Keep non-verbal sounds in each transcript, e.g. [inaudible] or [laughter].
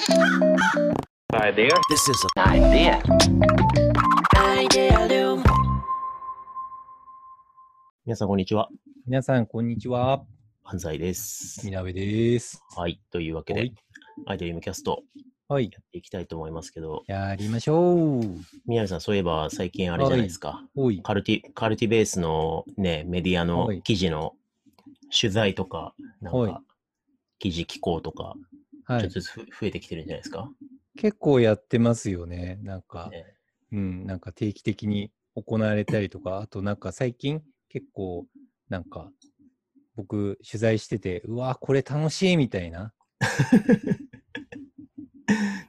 Idea. This is an idea. 皆さん、こんにちは。皆さん、こんにちは。安西ですみ。なべです。はい。というわけではい、アイデリムキャストはい。やっていきたいと思いますけど、やりましょう。宮根さん、そういえば最近あれじゃないですか。おい。カルティ、カルティベースのね、メディアのはい記事の取材とか、なんはいか、記事寄稿とか、はい。ちょっとずつふ増えてきてるんじゃないですか？結構やってますよね。なんか、ねうん、なんか定期的に行われたりとか、あとなんか最近結構、なんか、僕取材してて、うわ、これ楽しいみたいな。[laughs]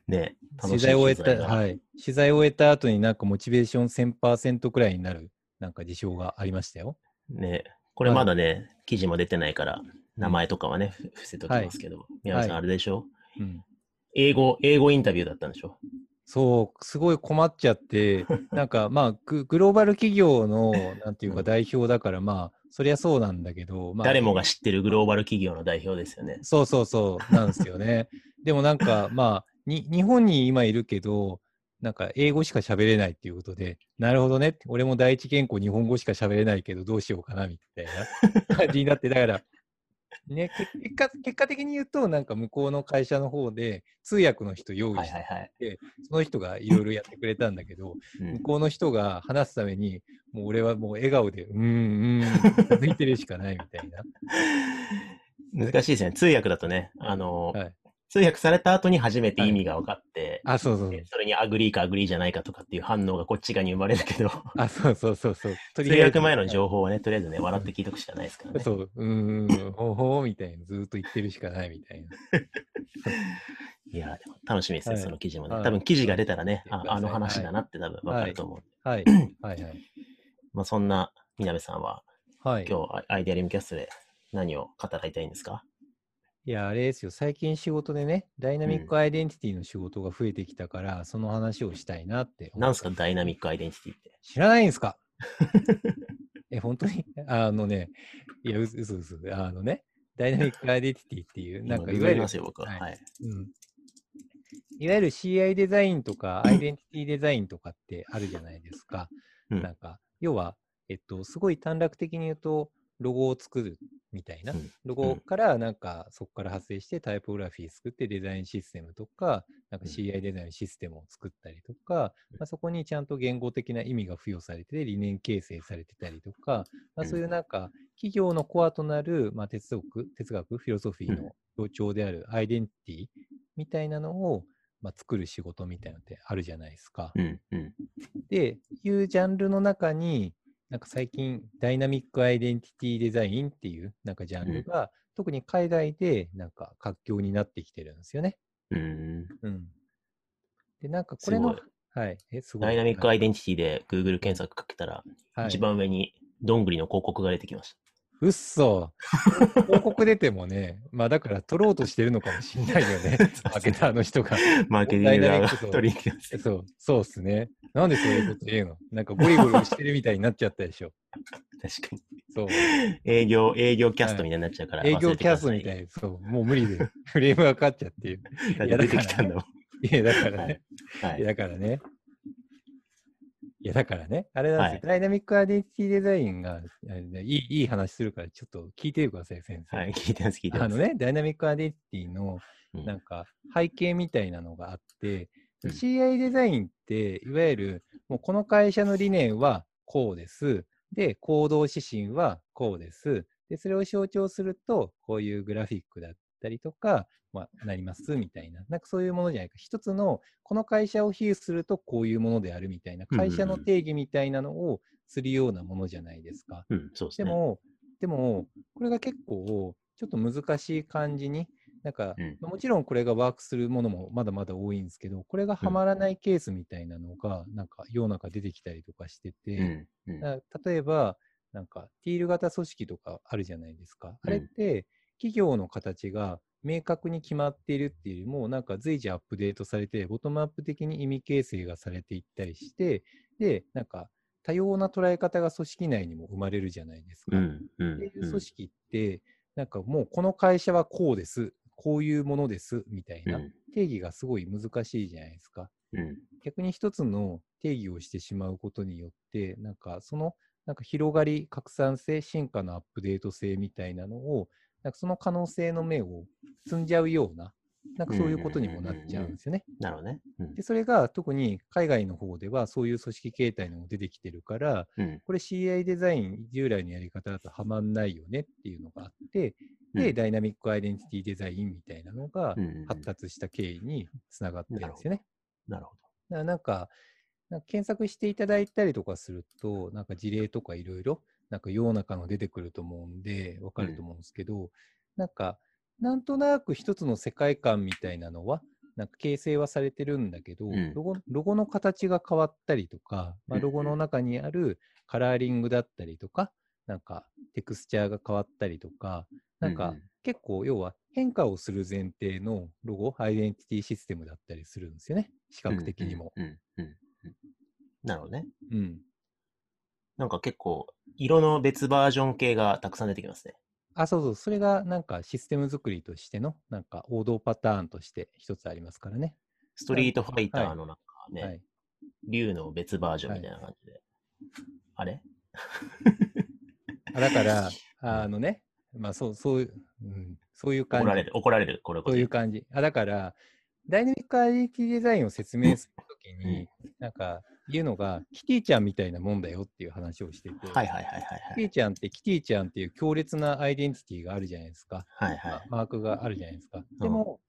ね取材を終えた、がはい。取材を終えた後になんかモチベーション1000%くらいになる、なんか事象がありましたよ。ねこれまだね、記事も出てないから、名前とかはね、ふ伏せときますけど、宮根さん、はいあれでしょ？うん。英語、英語インタビューだったんでしょ？そう、すごい困っちゃって、[laughs] なんかまあグ、グローバル企業の、なんていうかうん代表だから、まあ、そりゃそうなんだけど、まあ、誰もが知ってるグローバル企業の代表ですよね。そうそうそう、なんですよね。[laughs] でもなんか、まあに、日本に今いるけど、なんか英語しか喋れないっていうことで、なるほどね、俺も第一言語日本語しか喋れないけど、どうしようかな、みたいな感じになって、だから、ね、け結果結果的に言うと、なんか向こうの会社の方で通訳の人用意して、はいはいはい。その人がいろいろやってくれたんだけど、うん向こうの人が話すために、もう俺はもう笑顔で、うーん、うーん、続いてるしかないみたいな。[laughs] 難しいですね。通訳だとね、あの、はい通訳された後に初めて意味が分かって、あ、そうそうそうえ。それに agree か agree じゃないかとかっていう反応がこっち側に生まれるけど、あ、そうそうそうそう。[laughs] と通訳前の情報はね、とりあえずね、笑って聞いとくしかないですからね。そう、うーん、ほうほうみたいな、ずーっと言ってるしかないみたいな。いや、でも楽しみですね、はいその記事もね。はい多分記事が出たらね、はいああの話だなって多分分かると思う。はい。はいはい。まあそんな、みなべさんは、はい。今日アイデアリムキャストで何を語りたいんですか？いや、あれですよ。最近仕事でね、ダイナミックアイデンティティの仕事が増えてきたから、その話をしたいなって。なんすか、ダイナミックアイデンティティって。知らないんですか？[laughs] え、本当に？[laughs] あのね、いや、うそ嘘嘘。あのね、ダイナミックアイデンティティっていう、なんかいわゆる、ますよ、僕は。はいはい。うん、いわゆる CI デザインとか、アイデンティティデザインとかってあるじゃないですか。うんなんか、要は、えっと、すごい短絡的に言うと、ロゴを作るみたいな。うんロゴから、なんか、そこから派生してタイポグラフィー作ってデザインシステムとか、なんかうん CI デザインシステムを作ったりとか、うんまあ、そこにちゃんと言語的な意味が付与されて、理念形成されてたりとか、まあ、そういうなんか、企業のコアとなる、まあ、哲学、哲学、フィロソフィーの象徴であるアイデンティティみたいなのを、まあ、作る仕事みたいなのってあるじゃないですか。うん、うん。で、いうジャンルの中に、なんか最近、ダイナミックアイデンティティデザインっていう、なんかジャンルが、特に海外で、なんか活況になってきてるんですよね。うん。うん。で、なんかこれのす、はい。え、すごい。ダイナミックアイ、イデンティティで Google 検索かけたら、はい、一番上にどんぐりの広告が出てきましうっそ。広告出てもね、[laughs] まあだから取ろうとしてるのかもしれないよ [laughs] ね。マーケターの人が。た。マーケティング側が取りに来て。そう、そうっすね。なんでそういうこと言うの？なんかゴリゴリしてるみたいになっちゃったでしょ。確かに。そう。営業、営業キャストみたいになっちゃうから、営業キャストみたい。い。そう。もう無理で。フレームがかかっちゃって。[laughs] だって出てきたんだもん。いや、だからはねい。。はいいや、だからね。いや、だからね。あれなんですよ。はいダイナミックアイデンティティデザインが、いいいい話するから、ちょっと聞いてください、先生。はい、聞いてます、聞いてます。あのね、ダイナミックアイデンティティのうんなんか背景みたいなのがあって、うん CI デザインって、いわゆる、もうこの会社の理念はこうです。で、行動指針はこうです。で、それを象徴すると、こういうグラフィックだったりとか、まあ、なりますみたいな、なんかそういうものじゃないか。一つの、この会社を比喩するとこういうものであるみたいな、会社の定義みたいなのをするようなものじゃないですか。ですね。でも、でも、これが結構、ちょっと難しい感じに、なんか、うんもちろんこれがワークするものもまだまだ多いんですけど、これがはまらないケースみたいなのが、なんか世の中出てきたりとかしてて、うん、うん。だ例えば、なんか、ティール型組織とかあるじゃないですか。あれって、企業の形が明確に決まっているっていうよりも、なんか随時アップデートされて、ボトムアップ的に意味形成がされていったりして、で、なんか、多様な捉え方が組織内にも生まれるじゃないですか。うん、うん。っていう組織って、なんかもうこの会社はこうです、こういうものですみたいな定義がすごい難しいじゃないですか。うん。逆に一つの定義をしてしまうことによって、なんかそのなんか広がり、拡散性、進化のアップデート性みたいなのを、なんかその可能性の目を積んじゃうような、なんかそういうことにもなっちゃうんですよね。なるほどね。うんで、それが特に海外の方ではそういう組織形態のも出てきてるから、うん。これ CI デザイン従来のやり方だとはまんないよねっていうのがあって、で、うんダイナミックアイデンティティデザインみたいなのが発達した経緯につながってるんですよね。なるほだからなんか、なんか検索していただいたりとかすると、なんか事例とかいろいろ、なんか世の中の出てくると思うんで、わかると思うんですけど、なんか、なんとなく一つの世界観みたいなのは、なんか形成はされてるんだけど、うんロゴロゴの形が変わったりとか、まあ、うんロゴの中にあるカラーリングだったりとか、なんかテクスチャーが変わったりとか、ど。なんか結構要は変化をする前提のロゴ、アイデンティティシステムだったりするんですよね、視覚的にも。うんうんうんうんなるほどね。うん。なんか結構、色の別バージョン系がたくさん出てきますね。あ、そうそう、それがなんかシステム作りとしての、なんか王道パターンとして一つありますからね。ストリートファイターのなんかね、はい。竜の別バージョンみたいな感じで。あれ？あだから、[laughs] あのね、まあそう、そういう、うん、そういう感じ。怒られる、怒られる、これこれそういう。感じ。あ、だから、ダイナミックアイデンティデザインを説明するときに、なんか言うのが、キティちゃんみたいなもんだよっていう話をしてて、はいはいはいはいキティちゃんってキティちゃんっていう強烈なアイデンティティがあるじゃないですか。はい。はいはい。マークがあるじゃないですか。でも、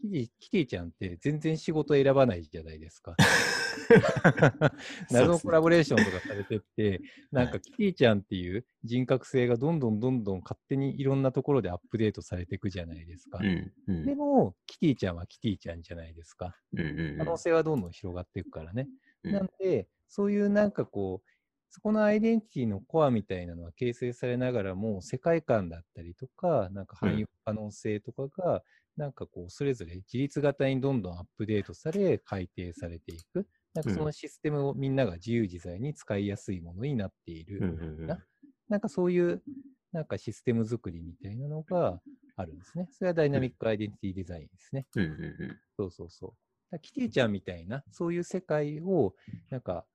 キティキティちゃんって全然仕事選ばないじゃないですか。[laughs] 謎のコラボレーションとかされてって、なんかキティちゃんっていう人格性がどんどんどんどん勝手にいろんなところでアップデートされていくじゃないですか。うんうんでも、キティちゃんはキティちゃんじゃないですか。うんうん可能性はどんどん広がっていくからね。うんなんで、そういうなんかこう、そこのアイデンティティのコアみたいなのは形成されながらも、世界観だったりとか、なんか汎用可能性とかが、なんかこう、それぞれ自立型にどんどんアップデートされ、改定されていく。なんかそのシステムをみんなが自由自在に使いやすいものになっている。ななんかそういう、なんかシステム作りみたいなのがあるんですね。それはダイナミックアイデンティティデザインですね。そうそうそう。だキティちゃんみたいな、そういう世界を、なんか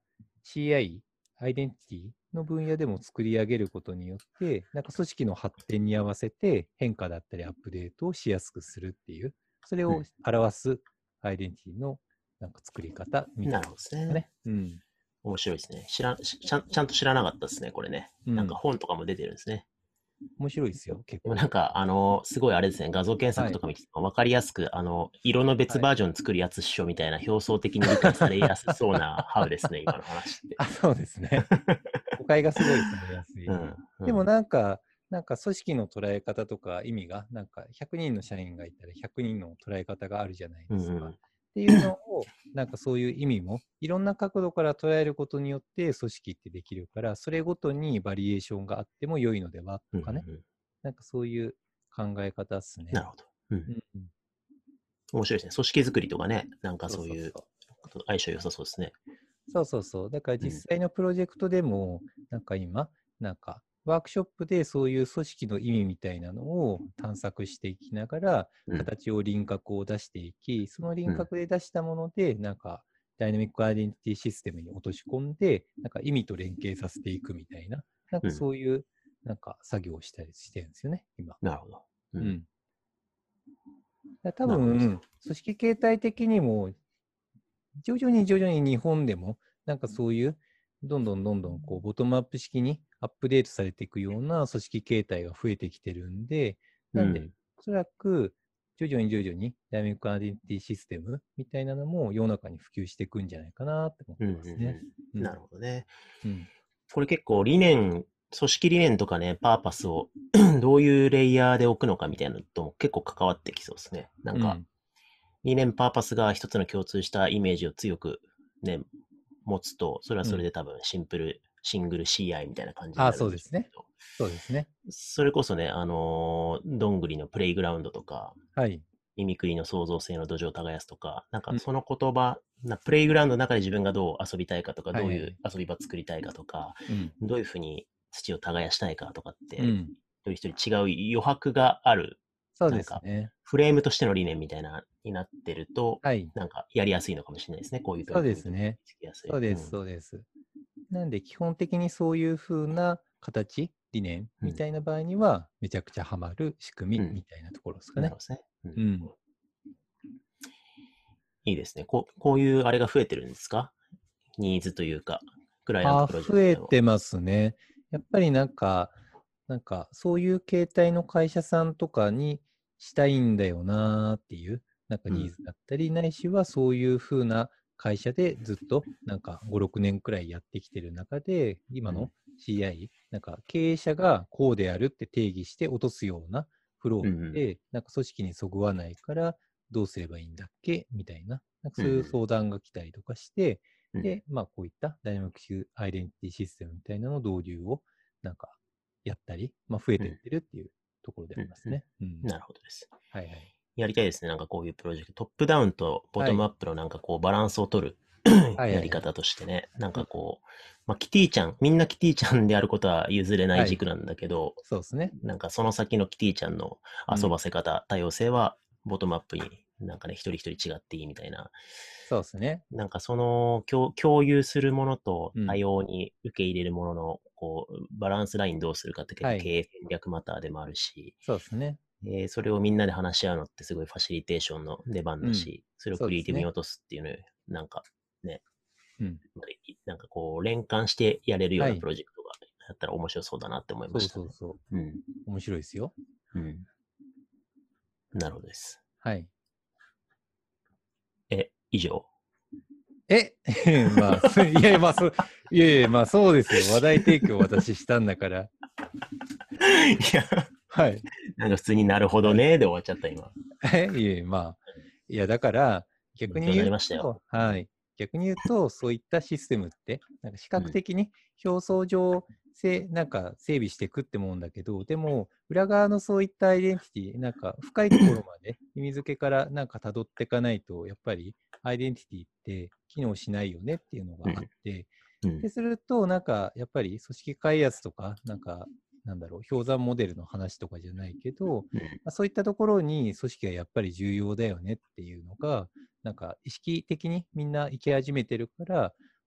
CI、アイデンティティの分野でも作り上げることによって、なんか組織の発展に合わせて変化だったりアップデートをしやすくするっていう、それをうん表すアイデンティティのなんか作り方みたいななるほどですね。ね。うん。面白いですね。知らしちゃん。ちゃんと知らなかったですね、これね。うんなんか本とかも出てるんですね。面白いですよ、結構。なんか、あの、すごいあれですね、画像検索とか見てても分かりやすく、あの、色の別バージョン作るやつっしょみたいな表層的に理解されやすそうなハウですね、[laughs] 今の話って。あ、そうですね。[laughs] 誤解がすごいされやすい。うんうんでもなんか、なんか組織の捉え方とか意味が、なんか100人の社員がいたら100人の捉え方があるじゃないですか。うんうんっていうのを、[coughs] なんかそういう意味も、いろんな角度から捉えることによって組織ってできるから、それごとにバリエーションがあっても良いのではとかね。うんうんうんなんかそういう考え方っすね。なるほど。うんうんうん面白いですね。組織作りとかね、なんかそういうそこと相性良さそうですね。そうそうそう。だから実際のプロジェクトでも、なんか今、なんかワークショップでそういう組織の意味みたいなのを探索していきながら、うん。形を輪郭を出していき、その輪郭で出したもので、なんかダイナミックアイデンティティシステムに落とし込んで、なんか意味と連携させていくみたいな、なんかうん。そういう、なんか作業をしたりしてるんですよね、今。なるほど。ううん。多分、組織形態的にも、徐々に徐々に日本でも、なんかそういう、どんどんどんどんこうボトムアップ式にアップデートされていくような組織形態が増えてきてるんで、なんで、うんおそらく徐々に徐々にダイナミックアイデンティティシステムみたいなのも世の中に普及していくんじゃないかなって思ってうんますね。うんうんなるほどね。うんこれ結構理念、組織理念とかね、パーパスを [clears throat] どういうレイヤーで置くのかみたいなのとも結構関わってきそうですね。なんか、うん理念、パーパスが一つの共通したイメージを強くね、持つと、それはそれで多分シンプル、シングル CI みたいな感じになるんあそうですね。そうですね。それこそね、あのーどんぐりのプレイグラウンドとか、はい。ミミクリの創造性の土壌を耕すとか、なんうんかその言葉、なプレイグラウンドの中で自分がどう遊びたいかとか、どういう遊び場作りたいかとか、うん。どういうふうに土を耕したいかとかって、うん。一人一人違う余白があるそうですね。フレームとしての理念みたいなになってると、はい。なんかやりやすいのかもしれないですね。こういうそうですね。つきやすいそうです、んそうです。なんで、基本的にそういう風な形、理念うんみたいな場合には、めちゃくちゃハマる仕組みうんみたいなところですかね。ううんん。いいですね。こうこういうあれが増えてるんですか？ニーズというか、クライアンあトプロジェクト増えてますね。やっぱりなんか、なんかそういう形態の会社さんとかにしたいんだよなーっていう、なんかうんニーズだったり、ないしはそういう風な会社でずっとなんか5、6年くらいやってきてる中で、今うん。の CI、なんか経営者がこうであるって定義して落とすようなフローで、なんか組織にそぐわないからどうすればいいんだっけみたいな、なんかそううんいううん相談が来たりとかして、うん。で、まあ、こういったダイナミックアイデンティティシステムみたいなの導入をなんかやったり、まあ、増えていってるっていうところでありますね。うん。なるほどです。はいはい。やりたいですね。なんかこういうプロジェクト。トップダウンとボトムアップのなんかこうバランスを取る、はいやり方としてね。なんかこう、まあ、キティちゃん、みんなキティちゃんであることは譲れない軸なんだけど、そうですね。なんかその先のキティちゃんの遊ばせ方、多様性はボトムアップになんかね、一人一人違っていいみたいな。そうですね。なんかその共共有するものとうん多様に受け入れるものの、こう、バランスラインどうするかって結はい構経営戦略マターでもあるし、そうですね。えーそれをみんなで話し合うのってすごいファシリテーションの出番だし、それをクリエイティブに落とすっていうの、なんかね、うんなんかこう連関してやれるようはないプロジェクトがやったら面白そうだなって思いそうました、ね。そうそう。うん。面白いですよ。うん。なるほどです。はい。え、以上？え？[laughs] まあ、そいやいや、まあ、そう、いやいや、まあ、そうですよ。話題提供私したんだから。[laughs] いや、はい。[laughs] なんか普通になるほどねで終わっちゃった今。[laughs] えいえまあ。いや、だから、逆に言うりましたよと、はい。逆に言うと、そういったシステムって、なんか視覚的に表層上、せなんか整備していくってもんだけど、でも、裏側のそういったアイデンティティ、なんか深いところまで意味付けからなんか辿っていかないと、やっぱりアイデンティティって機能しないよねっていうのがあって、うんで、すると、なんか、やっぱり組織開発とか、なんか、なんだろう、氷山モデルの話とかじゃないけど、うんまあ、そういったところに組織がやっぱり重要だよねっていうのが、なんか意識的にみんな行き始めてるから、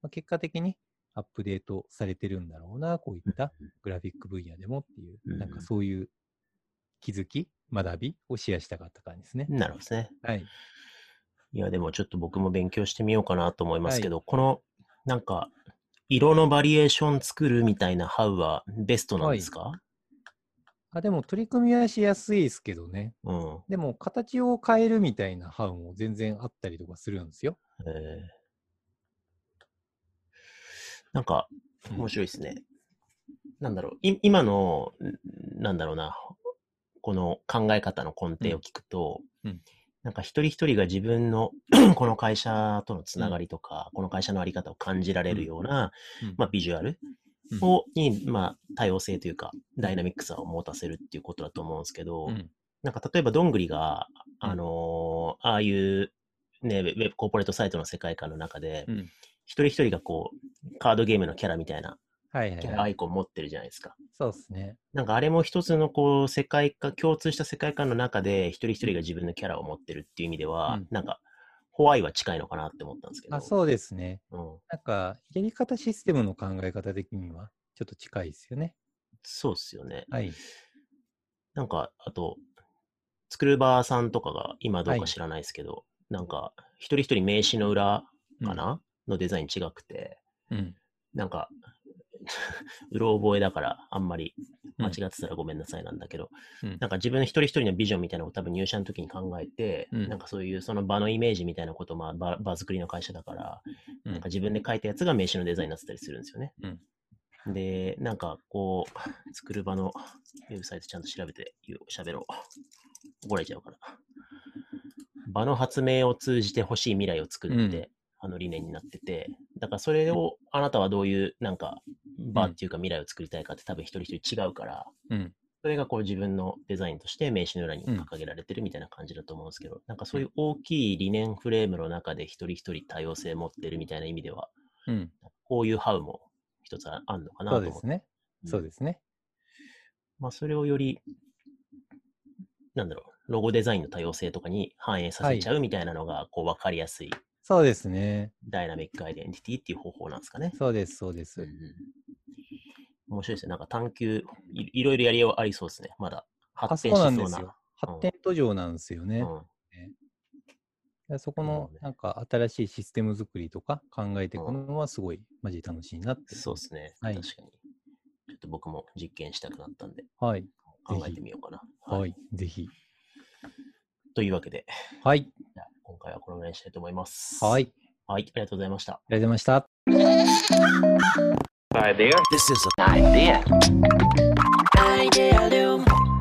まあ、結果的にアップデートされてるんだろうな、こういったグラフィック分野でもっていう、うんなんかそういう気づき、学びをシェアしたかった感じですね。なるほどね。はい。いや、でもちょっと僕も勉強してみようかなと思いますけど、この、なんか、色のバリエーション作るみたいなハウはベストなんですか、あでも取り組みはしやすいですけどね。うん。でも形を変えるみたいなハウも全然あったりとかするんですよ。えーなんか、うん面白いですね。なんだろう、い今の、んなんだろうな、この考え方の根底を聞くと、うんうんなんか一人一人が自分の [clears throat] この会社とのつながりとか、この会社のあり方を感じられるような、うん。まあ、ビジュアルうん。を、に、まあ、多様性というか、ダイナミックさを持たせるっていうことだと思うんですけど、うん。なんか例えばどんぐりが、うん。あのーああいう、ね、ウェブコーポレートサイトの世界観の中で、うん。一人一人がこう、カードゲームのキャラみたいなはいはい、キャラアはい。イコン持ってるじゃないですか。そうですね。なんかあれも一つのこう、世界観、共通した世界観の中で、一人一人が自分のキャラを持ってるっていう意味では、うんなんか、ホワイは近いのかなって思ったんですけど。あそうですね。うん。なんか、やり方システムの考え方的には、ちょっと近いですよね。そうっすよね。はい。なんか、あと、スクルーバーさんとかが今どうはいか知らないですけど、なんか、一人一人名刺の裏うんかな、のデザイン違くて、うん。なんか、[laughs] うろ覚えだから、あんまりうん間違ってたらごめんなさいなんだけど、うんなんか自分一人一人のビジョンみたいなのを多分入社の時に考えて、うんなんかそういうその場のイメージみたいなことを、まあ、場場作りの会社だから、うんなんか自分で書いたやつが名刺のデザインになってたりするんですよね。で、なんかこう、作る場のウェブサイトちゃんと調べて言う喋ろう。怒られちゃうから。場の発明を通じて欲しい未来を作るって、うんあの理念になってて、だからそれをあなたはどういうなんか場っていうか未来を作りたいかって多分一人一人違うから、うん。それがこう自分のデザインとして名刺の裏にうん掲げられてるみたいな感じだと思うんですけど、なんかそういう大きい理念フレームの中で一人一人多様性持ってるみたいな意味では、うん。こういうハウも一つああんのかなと思って。そうですね。そうですね。まあそれをより、なんだろう、ロゴデザインの多様性とかに反映させちゃうみたいなのが、こう、わかりやすいそうですね。ダイナミックアイデンティティっていう方法なんですかね。そうです、そうです。うんうん面白いですね。なんか探求い、いろいろやりようありそうですね。まだあ、発そう展しそうな。なんですよ。発展途上なんですよね。うんでそこのなんか新しいシステム作りとか考えていくのはすごいマジ楽しいなって。そうですね。はい確かに。ちょっと僕も実験したくなったんで、はい。考えてみようかな。はい。ぜひ。というわけで、はい。じゃあ今回はこのぐらいにしたいと思います。はい。はい。ありがとうございました。ありがとうございました。idea. This is an idea. Idealum.